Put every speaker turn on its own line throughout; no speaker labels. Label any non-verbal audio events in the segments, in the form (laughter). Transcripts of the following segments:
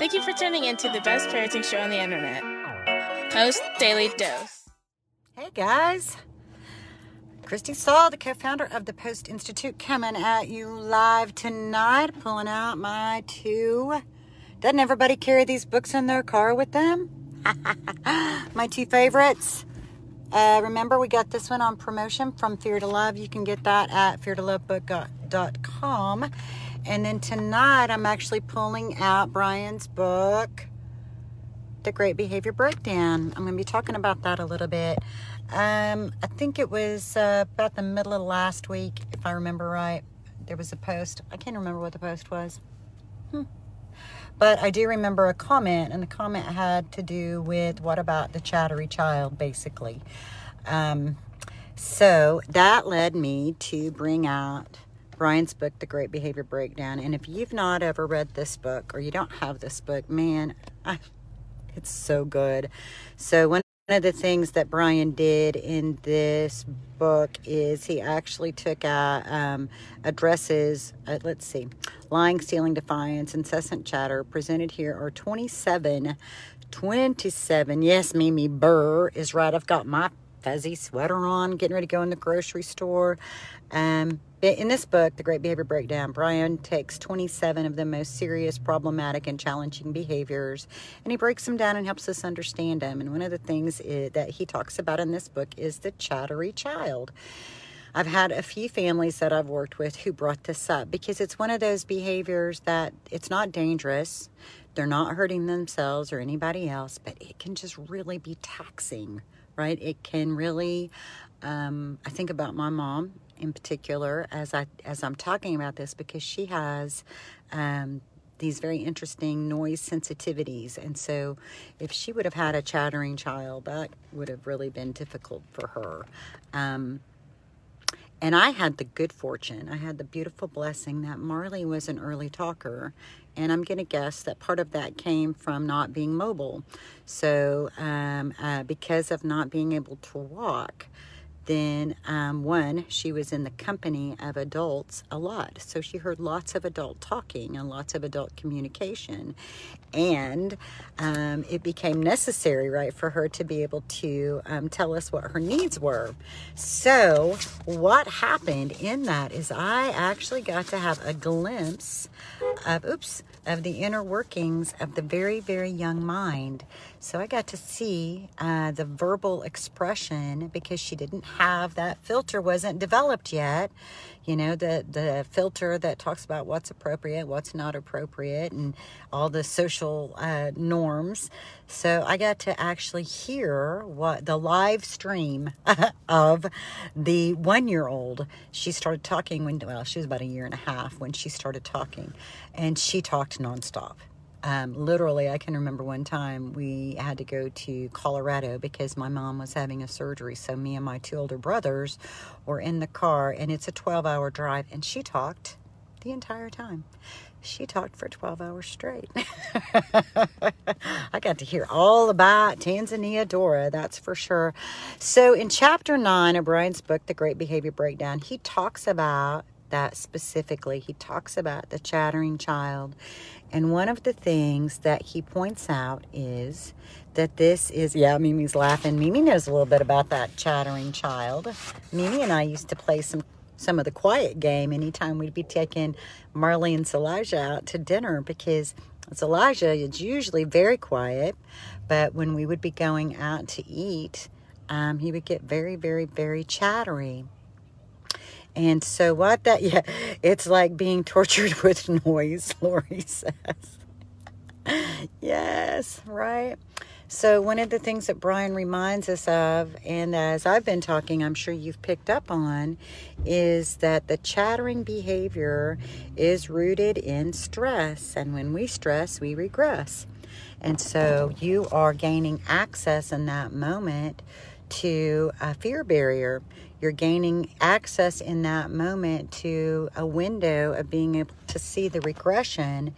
Thank you for tuning in to the best parenting show on the internet. Post Daily Dose.
Hey guys, Christy Saul, the co founder of the Post Institute, coming at you live tonight, pulling out my two. Doesn't everybody carry these books in their car with them? (laughs) my two favorites. Uh, remember, we got this one on promotion from Fear to Love. You can get that at feartolovebook.com. And then tonight, I'm actually pulling out Bryan's book, The Great Behavior Breakdown. I'm going to be talking about that a little bit. Um, I think it was uh, about the middle of last week, if I remember right. There was a post. I can't remember what the post was. Hmm. But I do remember a comment, and the comment had to do with what about the chattery child, basically. Um, so that led me to bring out Bryan's book, The Great Behavior Breakdown. And if you've not ever read this book or you don't have this book, man, I, it's so good. So, one of the things that Bryan did in this book is he actually took out um, addresses, uh, let's see, lying, stealing, defiance, incessant chatter. Presented here are 27. 27. Yes, Mimi Burr is right. I've got my fuzzy sweater on, getting ready to go in the grocery store. Um, in this book, The Great Behavior Breakdown, Bryan takes 27 of the most serious, problematic, and challenging behaviors and he breaks them down and helps us understand them. And one of the things is, that he talks about in this book is the chattery child. I've had a few families that I've worked with who brought this up because it's one of those behaviors that it's not dangerous. They're not hurting themselves or anybody else, but it can just really be taxing, right? It can really, um, I think about my mom in particular as I as I'm talking about this because she has um, these very interesting noise sensitivities, and so if she would have had a chattering child, that would have really been difficult for her. Um, and I had the good fortune, I had the beautiful blessing that Marley was an early talker. And I'm going to guess that part of that came from not being mobile. So, um, uh, because of not being able to walk, then um, one, she was in the company of adults a lot. So she heard lots of adult talking and lots of adult communication. And um, it became necessary, right, for her to be able to um, tell us what her needs were. So, what happened in that is I actually got to have a glimpse of, oops, of the inner workings of the very, very young mind. So I got to see uh, the verbal expression because she didn't have that filter wasn't developed yet. You know, the the filter that talks about what's appropriate, what's not appropriate, and all the social uh, norms. So I got to actually hear what the live stream (laughs) of the one year old. She started talking when well, she was about a year and a half when she started talking, and she talked nonstop um, literally, I can remember one time we had to go to Colorado because my mom was having a surgery. So, me and my two older brothers were in the car, and it's a 12 hour drive, and she talked the entire time. She talked for 12 hours straight. (laughs) I got to hear all about Tanzania Dora, that's for sure. So, in chapter nine of Bryan's book, The Great Behavior Breakdown, he talks about that specifically. He talks about the chattering child and one of the things that he points out is that this is, yeah, Mimi's laughing. Mimi knows a little bit about that chattering child. Mimi and I used to play some some of the quiet game anytime we'd be taking Marley and Elijah out to dinner because Elijah is usually very quiet, but when we would be going out to eat, um, he would get very, very, very chattery. And so what that, (laughs) yeah, it's like being tortured (laughs) with noise, Lori (laughs) says. yes, right. So one of the things that Bryan reminds us of, and as I've been talking, I'm sure you've picked up on, is that the chattering behavior is rooted in stress. And when we stress, we regress. And so you are gaining access in that moment to a fear barrier. You're gaining access in that moment to a window of being able to see the regression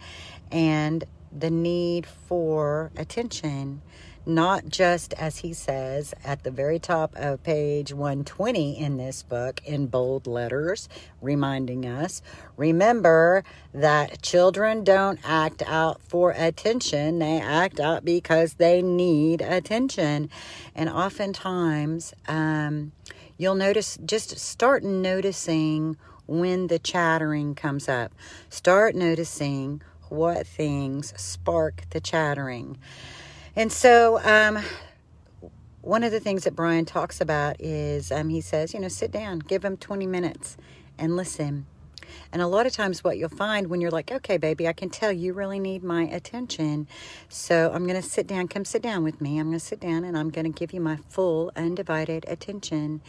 and the need for attention not just as he says at the very top of page 120 in this book in bold letters, reminding us remember that children don't act out for attention, they act out because they need attention. And oftentimes, um, you'll notice, just start noticing when the chattering comes up. Start noticing what things spark the chattering. And so, um, one of the things that Bryan talks about is um, he says, you know, sit down, give him 20 minutes and listen. And a lot of times, what you'll find when you're like, okay, baby, I can tell you really need my attention. So I'm going to sit down. Come sit down with me. I'm going to sit down and I'm going to give you my full, undivided attention.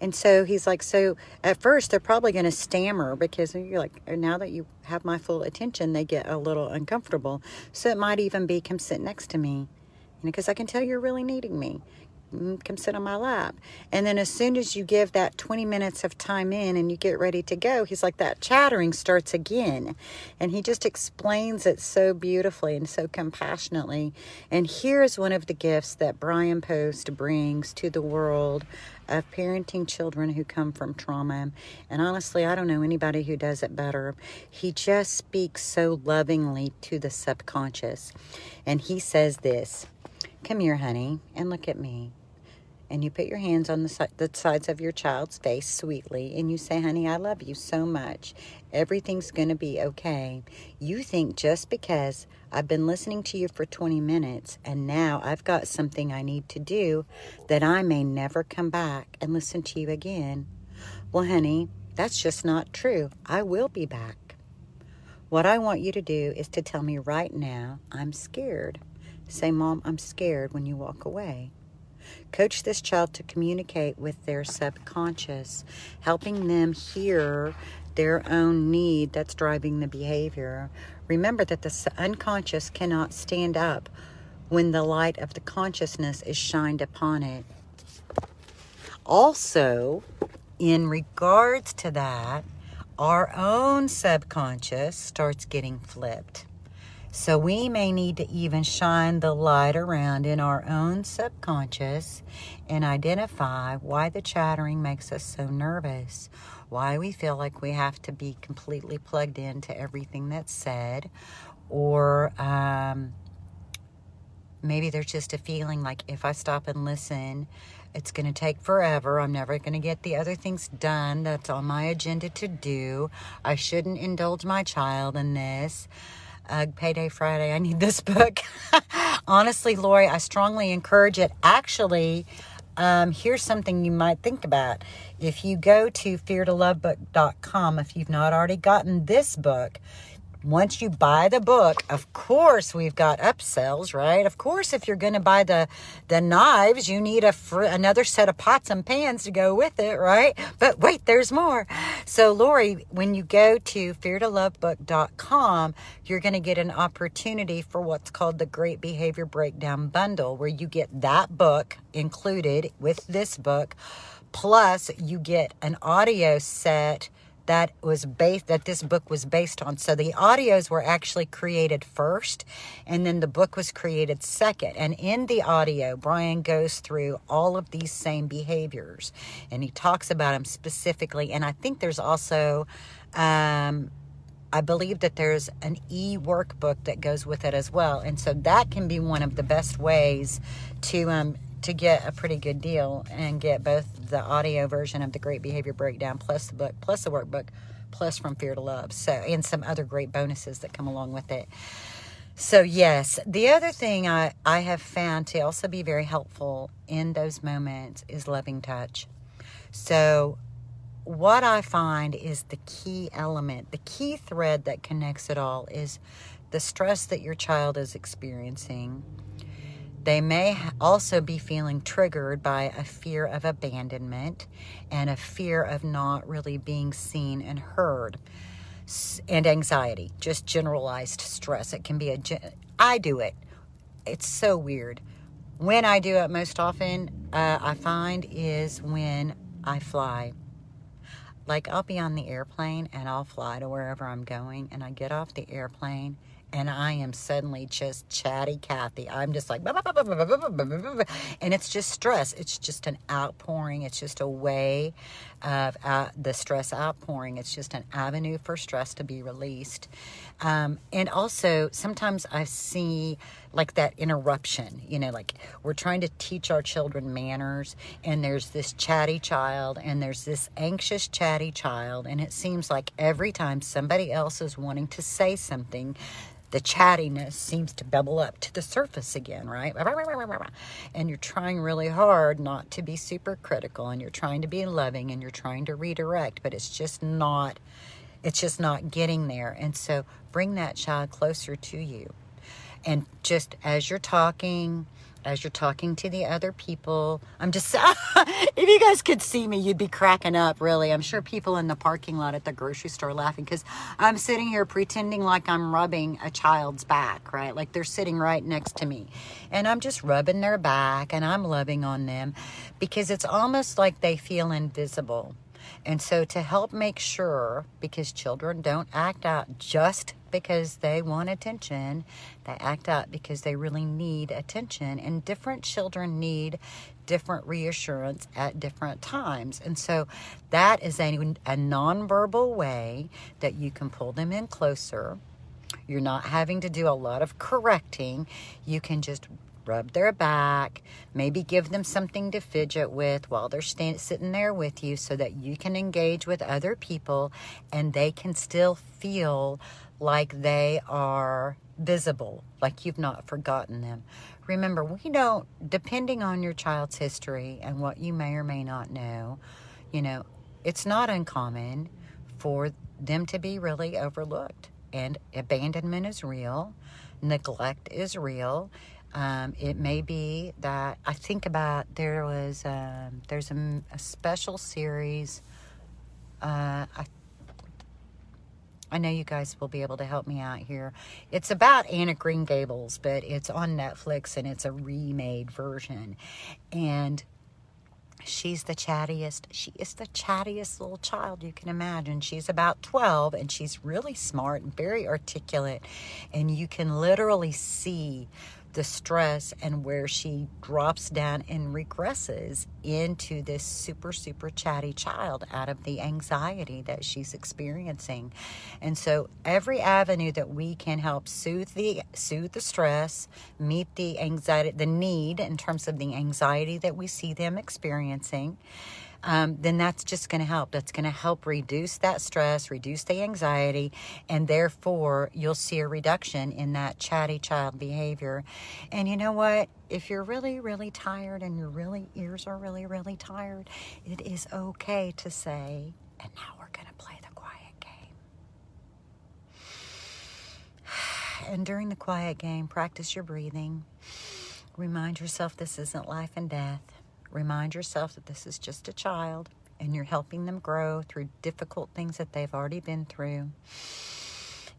And so he's like, so at first, they're probably going to stammer because you're like, oh, now that you have my full attention, they get a little uncomfortable. So it might even be, come sit next to me You know, because I can tell you're really needing me. Come sit on my lap. And then as soon as you give that 20 minutes of time in and you get ready to go, he's like, that chattering starts again. And he just explains it so beautifully and so compassionately. And here's one of the gifts that Bryan Post brings to the world of parenting children who come from trauma. And honestly, I don't know anybody who does it better. He just speaks so lovingly to the subconscious. And he says this Come here, honey, and look at me and you put your hands on the, si- the sides of your child's face sweetly and you say, honey, I love you so much. Everything's going to be okay. You think just because I've been listening to you for 20 minutes and now I've got something I need to do that I may never come back and listen to you again. Well, honey, that's just not true. I will be back. What I want you to do is to tell me right now, I'm scared. Say, Mom, I'm scared when you walk away. Coach this child to communicate with their subconscious, helping them hear their own need that's driving the behavior. Remember that the unconscious cannot stand up when the light of the consciousness is shined upon it. Also, in regards to that, our own subconscious starts getting flipped. So we may need to even shine the light around in our own subconscious and identify why the chattering makes us so nervous, why we feel like we have to be completely plugged into everything that's said, or um, maybe there's just a feeling like if I stop and listen, it's going to take forever. I'm never going to get the other things done that's on my agenda to do. I shouldn't indulge my child in this uh, Payday Friday. I need this (laughs) book. Honestly, Lori, I strongly encourage it. Actually, um, here's something you might think about. If you go to feartolovebook.com, if you've not already gotten this book, once you buy the book, of course we've got upsells, right? Of course, if you're going to buy the the knives, you need a fr- another set of pots and pans to go with it, right? But wait, there's more. So, Lori, when you go to feartolovebook.com, you're going to get an opportunity for what's called the Great Behavior Breakdown Bundle, where you get that book included with this book, plus you get an audio set that was based that this book was based on. So the audios were actually created first and then the book was created second. And in the audio, Bryan goes through all of these same behaviors and he talks about them specifically. And I think there's also um, I believe that there's an e workbook that goes with it as well. And so that can be one of the best ways to um, to get a pretty good deal and get both the audio version of the Great Behavior Breakdown plus the book plus the workbook plus from Fear to Love. So and some other great bonuses that come along with it. So yes, the other thing I, I have found to also be very helpful in those moments is loving touch. So what I find is the key element, the key thread that connects it all is the stress that your child is experiencing they may also be feeling triggered by a fear of abandonment and a fear of not really being seen and heard and anxiety, just generalized stress. It can be a, I do it. It's so weird. When I do it most often, uh, I find is when I fly. Like I'll be on the airplane and I'll fly to wherever I'm going and I get off the airplane and I am suddenly just chatty Cathy. I'm just like, and it's just stress. It's just an outpouring. It's just a way of uh, the stress outpouring. It's just an avenue for stress to be released. Um, and also, sometimes I see like that interruption, you know, like we're trying to teach our children manners, and there's this chatty child, and there's this anxious, chatty child, and it seems like every time somebody else is wanting to say something, the chattiness seems to bubble up to the surface again, right? And you're trying really hard not to be super critical and you're trying to be loving and you're trying to redirect, but it's just not it's just not getting there. And so bring that child closer to you. And just as you're talking, as you're talking to the other people. I'm just, (laughs) if you guys could see me, you'd be cracking up, really. I'm sure people in the parking lot at the grocery store laughing because I'm sitting here pretending like I'm rubbing a child's back, right? Like they're sitting right next to me. And I'm just rubbing their back and I'm loving on them because it's almost like they feel invisible. And so, to help make sure, because children don't act out just because they want attention, they act out because they really need attention. And different children need different reassurance at different times. And so, that is a, a nonverbal way that you can pull them in closer. You're not having to do a lot of correcting. You can just rub their back, maybe give them something to fidget with while they're stand, sitting there with you so that you can engage with other people and they can still feel like they are visible, like you've not forgotten them. Remember, we don't, depending on your child's history and what you may or may not know, you know, it's not uncommon for them to be really overlooked. And abandonment is real, neglect is real, um, it may be that I think about there was um, there's a, a, special series. Uh, I I know you guys will be able to help me out here. It's about Anne of Green Gables, but it's on Netflix and it's a remade version. And she's the chattiest. She is the chattiest little child you can imagine. She's about 12 and she's really smart and very articulate. And you can literally see the stress and where she drops down and regresses into this super super chatty child out of the anxiety that she's experiencing. And so every avenue that we can help soothe the soothe the stress meet the anxiety the need in terms of the anxiety that we see them experiencing um, then that's just going to help. That's going to help reduce that stress, reduce the anxiety, and therefore you'll see a reduction in that chatty child behavior. And you know what? If you're really, really tired and your really ears are really, really tired, it is okay to say, and now we're going to play the quiet game. (sighs) And during the quiet game, practice your breathing. Remind yourself this isn't life and death. Remind yourself that this is just a child and you're helping them grow through difficult things that they've already been through.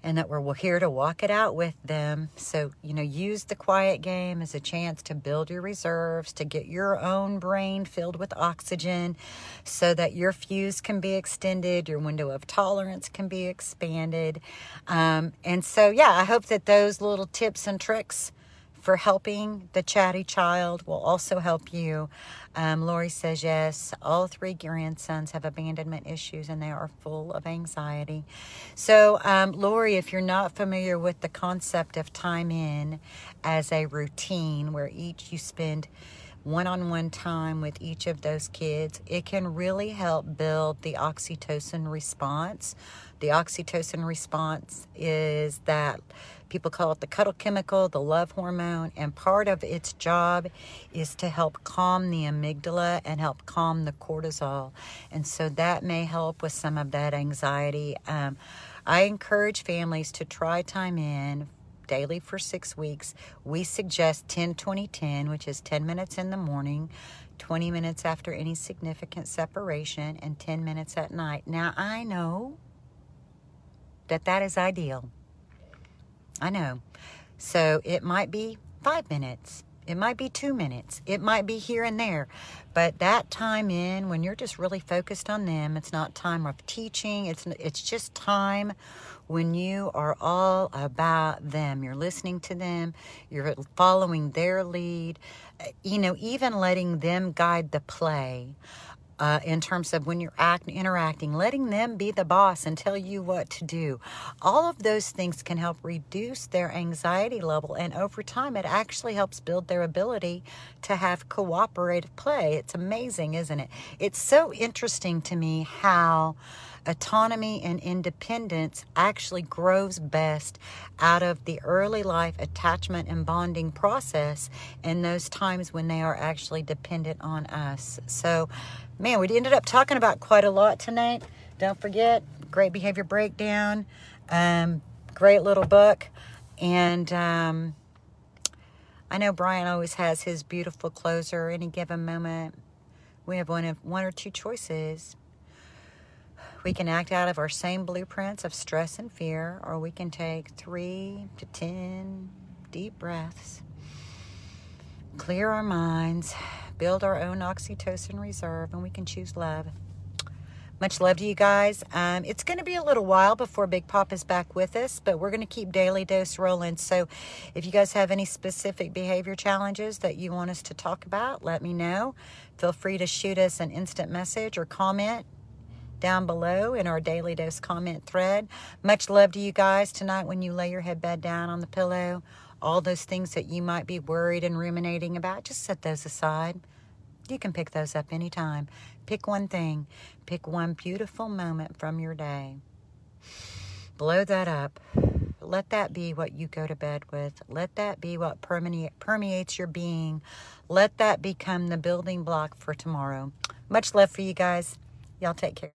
And that we're here to walk it out with them. So, you know, use the quiet game as a chance to build your reserves, to get your own brain filled with oxygen so that your fuse can be extended, your window of tolerance can be expanded. Um, and so, yeah, I hope that those little tips and tricks for helping the chatty child will also help you. Um, Lori says, yes, all three grandsons have abandonment issues and they are full of anxiety. So, um, Lori, if you're not familiar with the concept of time in as a routine where each you spend one on one time with each of those kids, it can really help build the oxytocin response. The oxytocin response is that People call it the cuddle chemical, the love hormone, and part of its job is to help calm the amygdala and help calm the cortisol. And so that may help with some of that anxiety. Um, I encourage families to try time in daily for six weeks. We suggest 10 20 10, which is 10 minutes in the morning, 20 minutes after any significant separation, and 10 minutes at night. Now, I know that that is ideal. I know. So it might be five minutes. It might be two minutes. It might be here and there. But that time in, when you're just really focused on them, it's not time of teaching. It's, it's just time when you are all about them. You're listening to them, you're following their lead, uh, you know, even letting them guide the play uh, in terms of when you're act, interacting, letting them be the boss and tell you what to do. All of those things can help reduce their anxiety level, and over time, it actually helps build their ability to have cooperative play. It's amazing, isn't it? It's so interesting to me how autonomy and independence actually grows best out of the early life attachment and bonding process and those times when they are actually dependent on us. So, man, we ended up talking about quite a lot tonight. Don't forget, great behavior breakdown, um, great little book, and um, I know Bryan always has his beautiful closer any given moment. We have one of one or two choices. We can act out of our same blueprints of stress and fear, or we can take three to ten deep breaths, clear our minds, build our own oxytocin reserve, and we can choose love. Much love to you guys. Um, it's going to be a little while before Big Pop is back with us, but we're going to keep Daily Dose rolling. So if you guys have any specific behavior challenges that you want us to talk about, let me know. Feel free to shoot us an instant message or comment down below in our Daily Dose comment thread. Much love to you guys tonight when you lay your head bed down on the pillow. All those things that you might be worried and ruminating about, just set those aside. You can pick those up anytime. Pick one thing, pick one beautiful moment from your day. Blow that up. Let that be what you go to bed with. Let that be what permeates your being. Let that become the building block for tomorrow. Much love for you guys. Y'all take care.